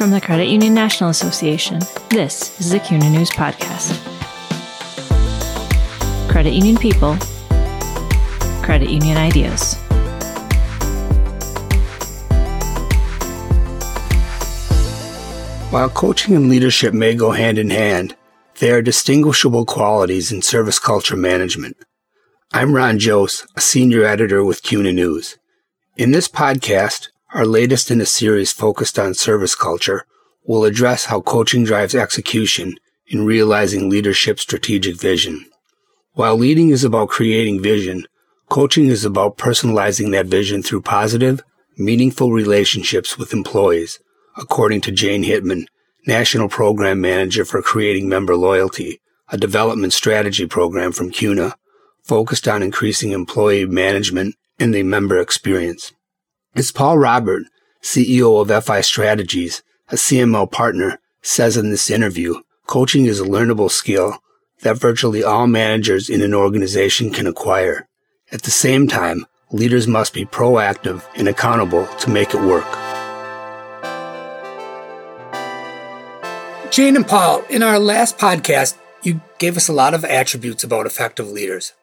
From the Credit Union National Association, this is the CUNA News Podcast. Credit Union People, Credit Union Ideas. While coaching and leadership may go hand in hand, they are distinguishable qualities in service culture management. I'm Ron Jost, a senior editor with CUNA News. In this podcast, our latest in a series focused on service culture, will address how coaching drives execution in realizing leadership's strategic vision. While leading is about creating vision, coaching is about personalizing that vision through positive, meaningful relationships with employees, according to Jane Hitman, National Program Manager for Creating Member Loyalty, a development strategy program from CUNA, focused on increasing employee management and the member experience. As Paul Robert, CEO of FI Strategies, a CML partner, says in this interview, coaching is a learnable skill that virtually all managers in an organization can acquire. At the same time, leaders must be proactive and accountable to make it work. Jane and Paul, in our last podcast, you gave us a lot of attributes about effective leaders.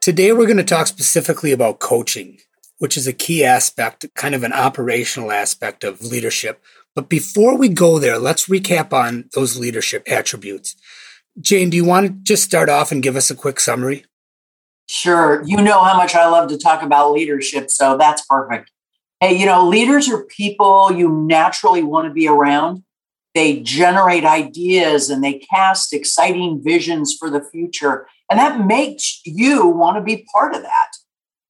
Today, we're going to talk specifically about coaching which is a key aspect, kind of an operational aspect of leadership. But before we go there, let's recap on those leadership attributes. Jane, do you want to just start off and give us a quick summary? Sure. You know how much I love to talk about leadership, so that's perfect. Hey, you know, leaders are people you naturally want to be around. They generate ideas and they cast exciting visions for the future. And that makes you want to be part of that.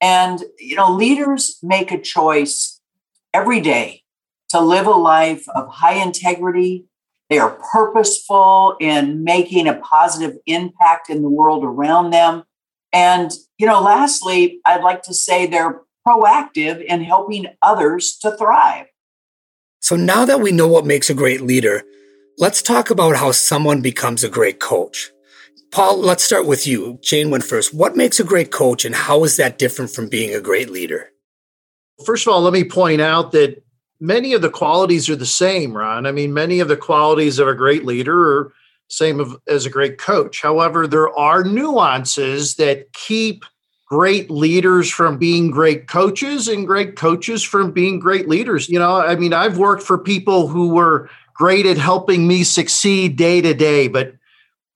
And, you know, leaders make a choice every day to live a life of high integrity. They are purposeful in making a positive impact in the world around them. And, you know, lastly, I'd like to say they're proactive in helping others to thrive. So now that we know what makes a great leader, let's talk about how someone becomes a great coach. Paul, let's start with you. Jane went first. What makes a great coach and how is that different from being a great leader? First of all, let me point out that many of the qualities are the same, Ron. I mean, many of the qualities of a great leader are same as a great coach. However, there are nuances that keep great leaders from being great coaches and great coaches from being great leaders. You know, I mean, I've worked for people who were great at helping me succeed day to day, but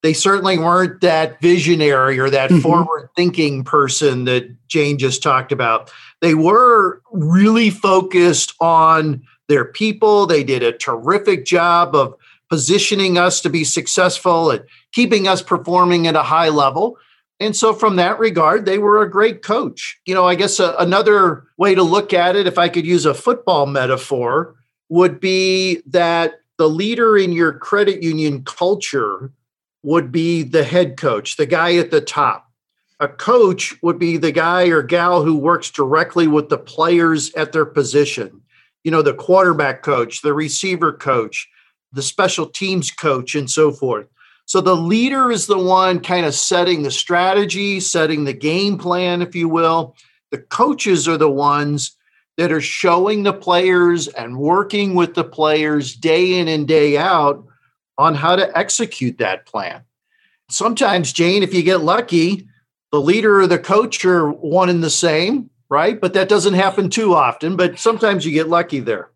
they certainly weren't that visionary or that mm-hmm. forward thinking person that Jane just talked about. They were really focused on their people. They did a terrific job of positioning us to be successful and keeping us performing at a high level. And so, from that regard, they were a great coach. You know, I guess a, another way to look at it, if I could use a football metaphor, would be that the leader in your credit union culture would be the head coach, the guy at the top. A coach would be the guy or gal who works directly with the players at their position. You know, the quarterback coach, the receiver coach, the special teams coach, and so forth. So the leader is the one kind of setting the strategy, setting the game plan, if you will. The coaches are the ones that are showing the players and working with the players day in and day out on how to execute that plan. Sometimes, Jane, if you get lucky, the leader or the coach are one and the same, right? But that doesn't happen too often, but sometimes you get lucky there.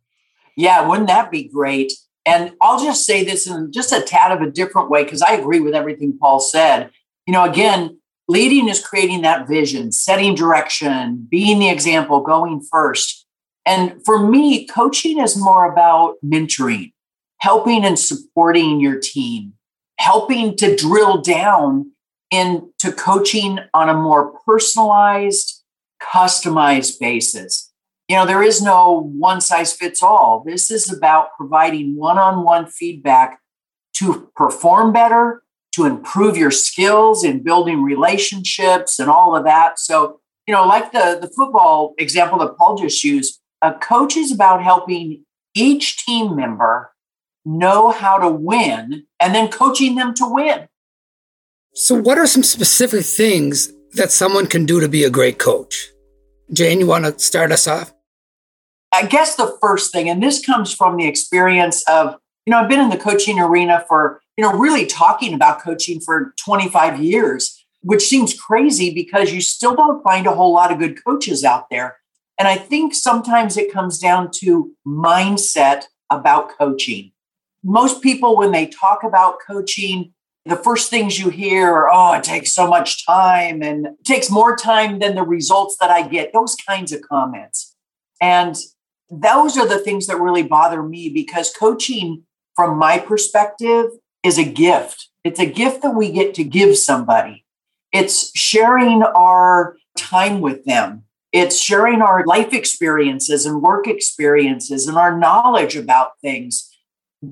Yeah, wouldn't that be great? And I'll just say this in just a tad of a different way because I agree with everything Paul said. You know, again, leading is creating that vision, setting direction, being the example, going first. And for me, coaching is more about mentoring helping and supporting your team, helping to drill down into coaching on a more personalized, customized basis. You know, there is no one size fits all. This is about providing one on one feedback to perform better, to improve your skills in building relationships and all of that. So, you know, like the, the football example that Paul just used, a coach is about helping each team member know how to win and then coaching them to win. So, what are some specific things that someone can do to be a great coach? Jane, you want to start us off? I guess the first thing, and this comes from the experience of, you know, I've been in the coaching arena for, you know, really talking about coaching for 25 years, which seems crazy because you still don't find a whole lot of good coaches out there. And I think sometimes it comes down to mindset about coaching. Most people, when they talk about coaching, the first things you hear are, oh, it takes so much time and it takes more time than the results that I get, those kinds of comments. And those are the things that really bother me because coaching, from my perspective, is a gift. It's a gift that we get to give somebody. It's sharing our time with them. It's sharing our life experiences and work experiences and our knowledge about things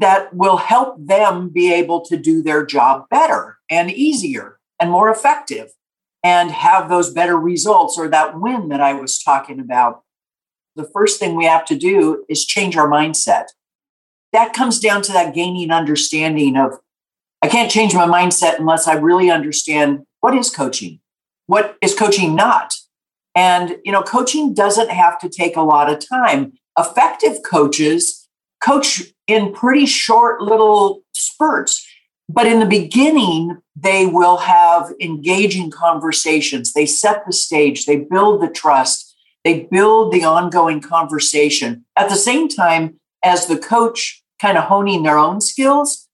that will help them be able to do their job better and easier and more effective and have those better results or that win that I was talking about. The first thing we have to do is change our mindset. That comes down to that gaining understanding of I can't change my mindset unless I really understand what is coaching? What is coaching not? And you know, coaching doesn't have to take a lot of time. Effective coaches coach in pretty short little spurts. But in the beginning, they will have engaging conversations. They set the stage, they build the trust, they build the ongoing conversation. At the same time, as the coach kind of honing their own skills,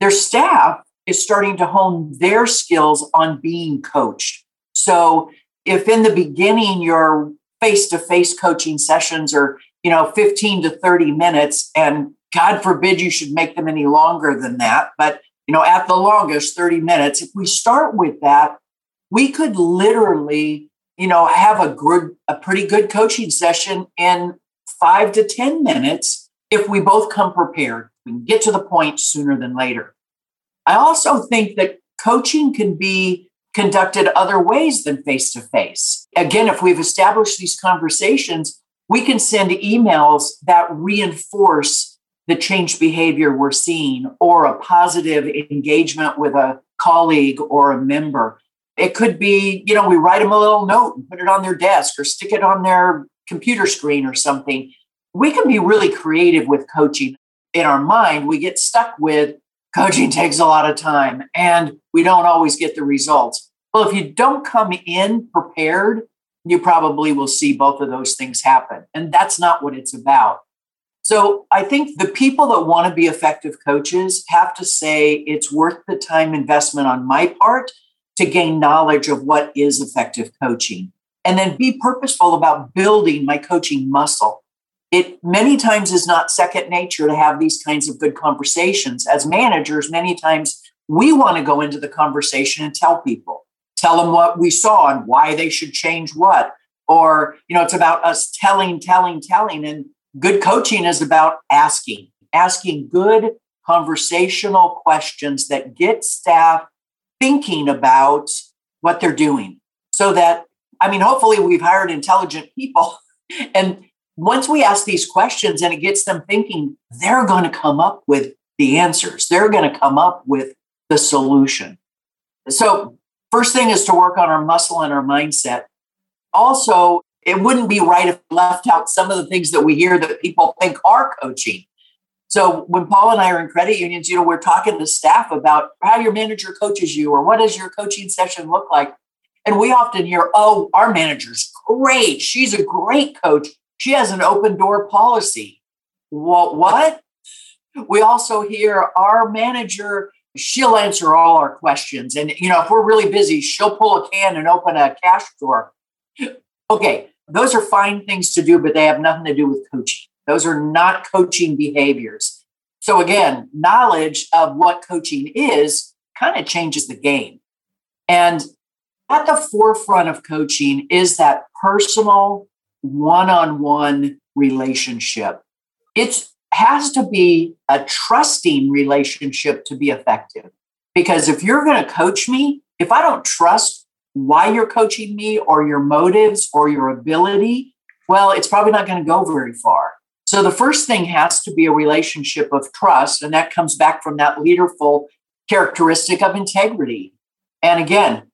their staff is starting to hone their skills on being coached. So if in the beginning your face-to-face coaching sessions are, you know, 15 to 30 minutes and God forbid you should make them any longer than that. But, you know, at the longest, 30 minutes. If we start with that, we could literally, you know, have a good, a pretty good coaching session in five to 10 minutes if we both come prepared. We get to the point sooner than later. I also think that coaching can be conducted other ways than face to face. Again, if we've established these conversations, we can send emails that reinforce the changed behavior we're seeing or a positive engagement with a colleague or a member. It could be, you know, we write them a little note and put it on their desk or stick it on their computer screen or something. We can be really creative with coaching. In our mind, we get stuck with coaching takes a lot of time and we don't always get the results. Well, if you don't come in prepared, you probably will see both of those things happen. And that's not what it's about. So I think the people that want to be effective coaches have to say it's worth the time investment on my part to gain knowledge of what is effective coaching and then be purposeful about building my coaching muscle. It many times is not second nature to have these kinds of good conversations. As managers, many times we want to go into the conversation and tell people, tell them what we saw and why they should change what. Or, you know, it's about us telling, telling, telling. And Good coaching is about asking, asking good conversational questions that get staff thinking about what they're doing so that, I mean, hopefully we've hired intelligent people. And once we ask these questions and it gets them thinking, they're going to come up with the answers, they're going to come up with the solution. So, first thing is to work on our muscle and our mindset. Also, it wouldn't be right if we left out some of the things that we hear that people think are coaching. So when Paul and I are in credit unions, you know, we're talking to staff about how your manager coaches you or what does your coaching session look like. And we often hear, oh, our manager's great. She's a great coach. She has an open door policy. What? What? We also hear our manager, she'll answer all our questions. And, you know, if we're really busy, she'll pull a can and open a cash drawer. Okay, those are fine things to do, but they have nothing to do with coaching. Those are not coaching behaviors. So, again, knowledge of what coaching is kind of changes the game. And at the forefront of coaching is that personal one on one relationship. It has to be a trusting relationship to be effective. Because if you're going to coach me, if I don't trust why you're coaching me or your motives or your ability, well, it's probably not going to go very far. So the first thing has to be a relationship of trust. And that comes back from that leaderful characteristic of integrity. And again,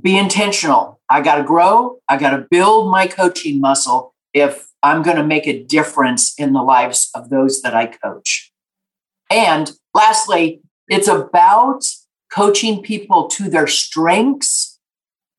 be intentional. I got to grow. I got to build my coaching muscle. if I'm going to make a difference in the lives of those that I coach. And lastly, it's about coaching people to their strengths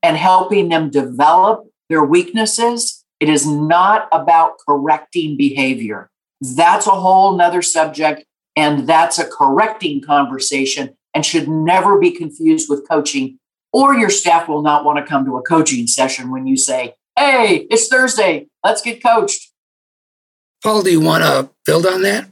and helping them develop their weaknesses. It is not about correcting behavior. That's a whole nother subject. And that's a correcting conversation and should never be confused with coaching. Or your staff will not want to come to a coaching session when you say, Hey, it's Thursday. Let's get coached. Paul, do you want to build on that?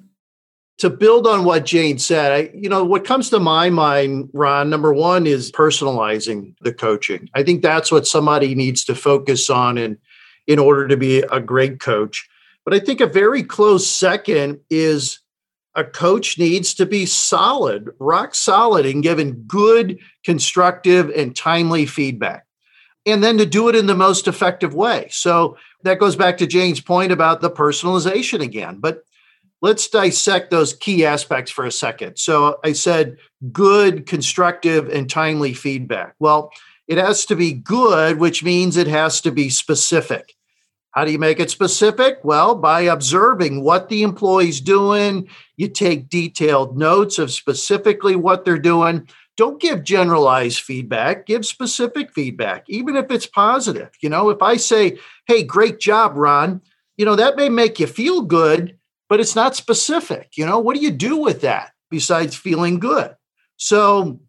To build on what Jane said, I, you know, what comes to my mind, Ron, number one is personalizing the coaching. I think that's what somebody needs to focus on in, in order to be a great coach. But I think a very close second is a coach needs to be solid, rock solid, in giving good, constructive, and timely feedback. And then to do it in the most effective way. So that goes back to Jane's point about the personalization again. But let's dissect those key aspects for a second. So I said good, constructive, and timely feedback. Well, it has to be good, which means it has to be specific. How do you make it specific? Well, by observing what the employee's doing, you take detailed notes of specifically what they're doing. Don't give generalized feedback, give specific feedback, even if it's positive. You know, if I say, hey, great job, Ron, you know, that may make you feel good, but it's not specific. You know, what do you do with that besides feeling good? So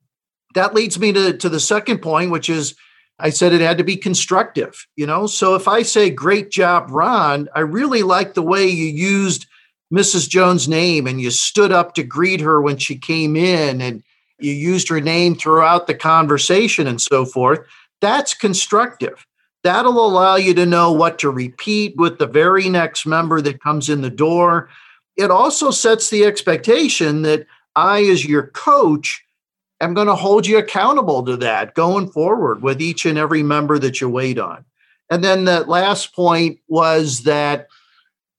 that leads me to, to the second point, which is I said it had to be constructive, you know? So if I say, great job, Ron, I really like the way you used Mrs. Jones' name and you stood up to greet her when she came in and you used her name throughout the conversation and so forth. That's constructive. That'll allow you to know what to repeat with the very next member that comes in the door. It also sets the expectation that I, as your coach, am going to hold you accountable to that going forward with each and every member that you wait on. And then the last point was that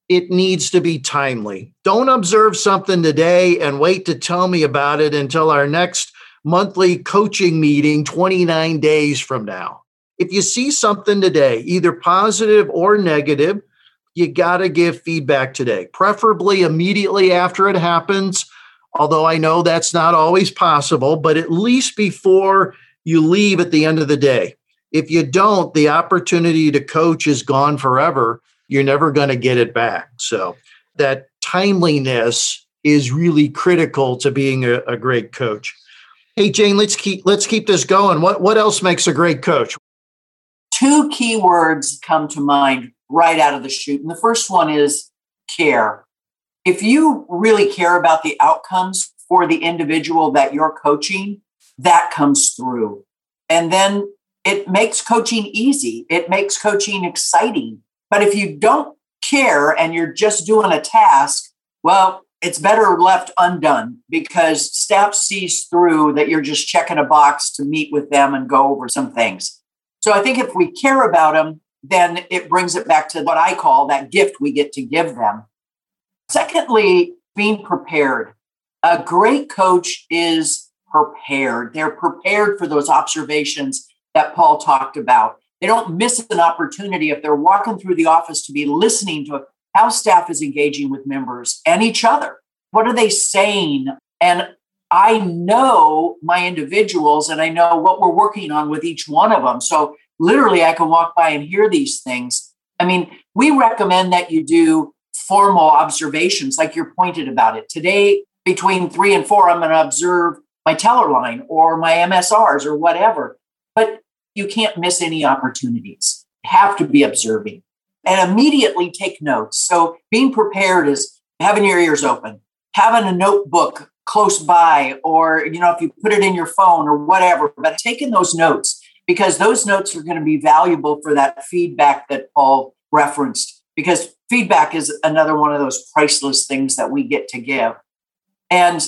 it needs to be timely. Don't observe something today and wait to tell me about it until our next monthly coaching meeting 29 days from now. If you see something today, either positive or negative, you got to give feedback today, preferably immediately after it happens although I know that's not always possible, but at least before you leave at the end of the day. If you don't, the opportunity to coach is gone forever. You're never going to get it back. So that timeliness is really critical to being a, a great coach. Hey Jane, let's keep let's keep this going. What what else makes a great coach? Two key words come to mind right out of the chute. And the first one is care if you really care about the outcomes for the individual that you're coaching, that comes through. And then it makes coaching easy, it makes coaching exciting. But if you don't care and you're just doing a task, well, it's better left undone because staff sees through that you're just checking a box to meet with them and go over some things. So I think if we care about them, then it brings it back to what I call that gift we get to give them. Secondly, being prepared. A great coach is prepared. They're prepared for those observations that Paul talked about. They don't miss an opportunity if they're walking through the office to be listening to how staff is engaging with members and each other. What are they saying? And I know my individuals and I know what we're working on with each one of them. So literally, I can walk by and hear these things. I mean, we recommend that you do formal observations, like you're pointed about it. Today, between three and four, I'm going to observe my teller line or my MSRs or whatever. But you can't miss any opportunities. Have to be observing and immediately take notes. So being prepared is having your ears open, having a notebook close by, or you know, if you put it in your phone or whatever, but taking those notes because those notes are going to be valuable for that feedback that Paul referenced. Because feedback is another one of those priceless things that we get to give. And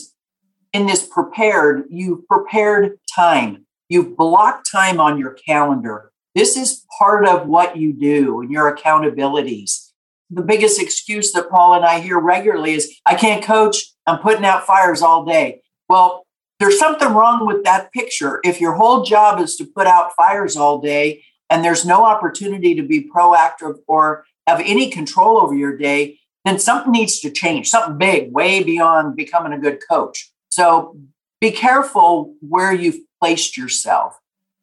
in this prepared, you've prepared time, you've blocked time on your calendar. This is part of what you do and your accountabilities. The biggest excuse that Paul and I hear regularly is I can't coach, I'm putting out fires all day. Well, there's something wrong with that picture. If your whole job is to put out fires all day, and there's no opportunity to be proactive or have any control over your day, then something needs to change, something big, way beyond becoming a good coach. So be careful where you've placed yourself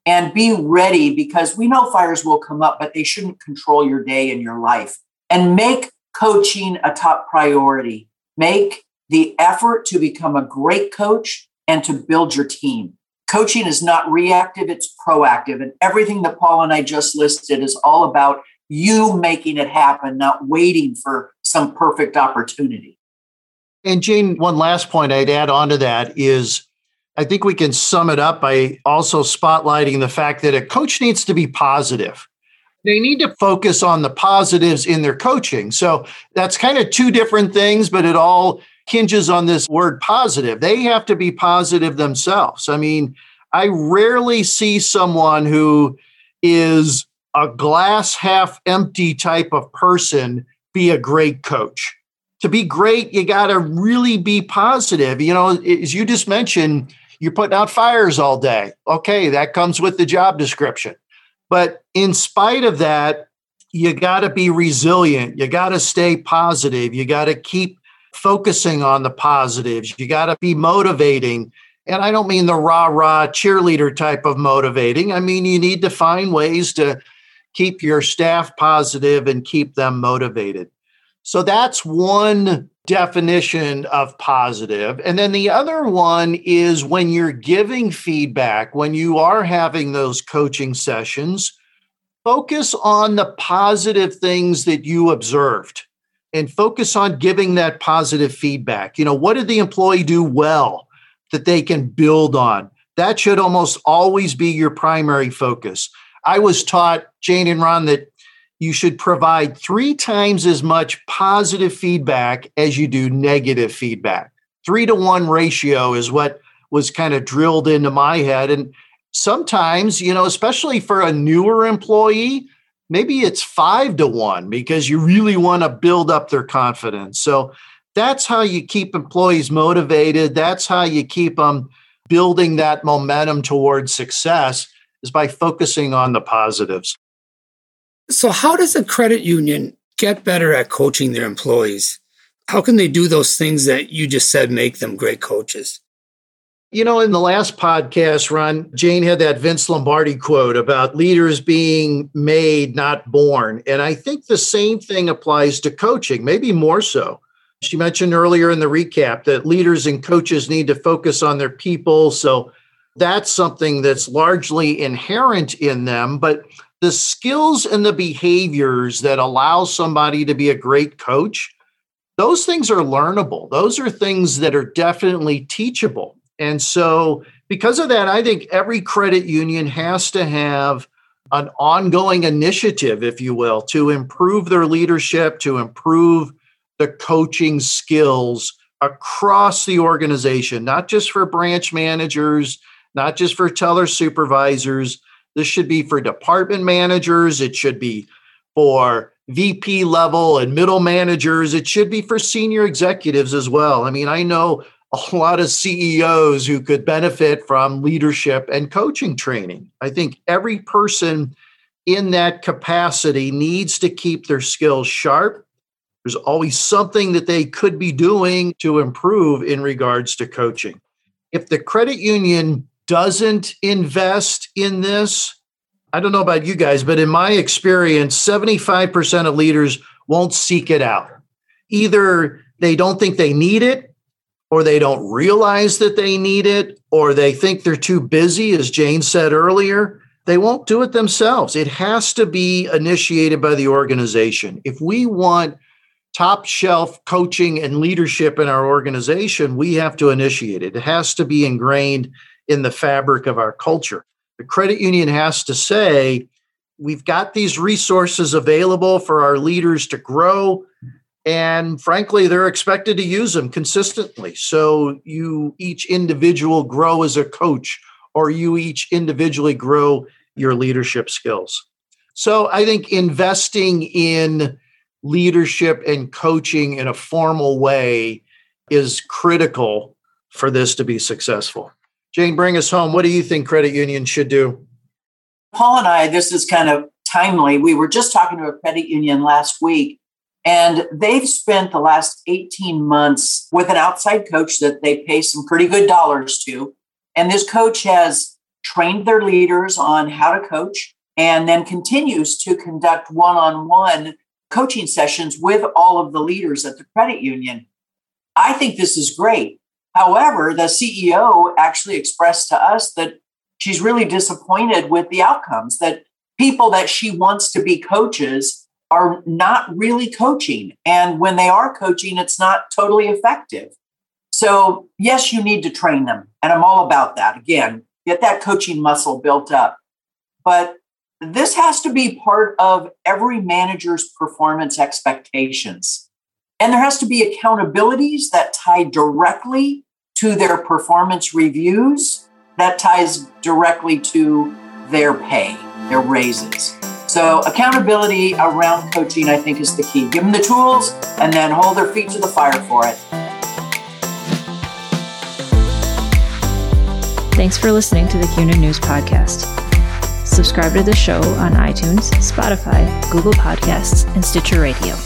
and be ready because we know fires will come up, but they shouldn't control your day and your life. And make coaching a top priority. Make the effort to become a great coach and to build your team. Coaching is not reactive, it's proactive. And everything that Paul and I just listed is all about you making it happen, not waiting for some perfect opportunity. And Jane, one last point I'd add on to that is I think we can sum it up by also spotlighting the fact that a coach needs to be positive. They need to focus on the positives in their coaching. So that's kind of two different things, but it all hinges on this word positive. They have to be positive themselves. I mean, I rarely see someone who is a glass half empty type of person be a great coach. To be great, you got to really be positive. You know, as you just mentioned, you're putting out fires all day. Okay, that comes with the job description. But in spite of that, you got to be resilient. You got to stay positive. You got to keep focusing on the positives. You got to be motivating. And I don't mean the rah rah cheerleader type of motivating. I mean, you need to find ways to keep your staff positive and keep them motivated. So that's one definition of positive. And then the other one is when you're giving feedback, when you are having those coaching sessions, focus on the positive things that you observed and focus on giving that positive feedback. You know, what did the employee do well that they can build on? That should almost always be your primary focus. I was taught, Jane and Ron, that you should provide three times as much positive feedback as you do negative feedback. Three to one ratio is what was kind of drilled into my head. And sometimes, you know, especially for a newer employee, maybe it's five to one because you really want to build up their confidence. So that's how you keep employees motivated. That's how you keep them building that momentum towards success is by focusing on the positives. So, how does a credit union get better at coaching their employees? How can they do those things that you just said make them great coaches? You know, in the last podcast, Ron, Jane had that Vince Lombardi quote about leaders being made, not born. And I think the same thing applies to coaching, maybe more so. She mentioned earlier in the recap that leaders and coaches need to focus on their people. So that's something that's largely inherent in them. But the skills and the behaviors that allow somebody to be a great coach, those things are learnable. Those are things that are definitely teachable. And so, because of that, I think every credit union has to have an ongoing initiative, if you will, to improve their leadership, to improve the coaching skills across the organization, not just for branch managers, not just for teller supervisors. This should be for department managers, it should be for VP level and middle managers, it should be for senior executives as well. I mean, I know a lot of CEOs who could benefit from leadership and coaching training. I think every person in that capacity needs to keep their skills sharp. There's always something that they could be doing to improve in regards to coaching. If the credit union doesn't invest in this, I don't know about you guys, but in my experience, 75% of leaders won't seek it out. Either they don't think they need it or they don't realize that they need it, or they think they're too busy, as Jane said earlier, they won't do it themselves. It has to be initiated by the organization. If we want top shelf coaching and leadership in our organization, we have to initiate it. It has to be ingrained in the fabric of our culture. The credit union has to say, we've got these resources available for our leaders to grow and frankly they're expected to use them consistently. So you each individual grow as a coach or you each individually grow your leadership skills. So i think investing in leadership and coaching in a formal way is critical for this to be successful. Jane bring us home. What do you think credit unions should do? Paul and I, this is kind of timely. We were just talking to a credit union last week, and they've spent the last 18 months with an outside coach that they pay some pretty good dollars to. And this coach has trained their leaders on how to coach and then continues to conduct one on one coaching sessions with all of the leaders at the credit union. I think this is great. However, the CEO actually expressed to us that she's really disappointed with the outcomes, that people that she wants to be coaches are not really coaching. And when they are coaching, it's not totally effective. So, yes, you need to train them. And I'm all about that. Again, get that coaching muscle built up. But this has to be part of every manager's performance expectations. And there has to be accountabilities that tie directly to their performance reviews, that ties directly to their pay, their raises. So, accountability around coaching, I think, is the key. Give them the tools and then hold their feet to the fire for it. Thanks for listening to the CUNA News Podcast. Subscribe to the show on iTunes, Spotify, Google Podcasts, and Stitcher Radio.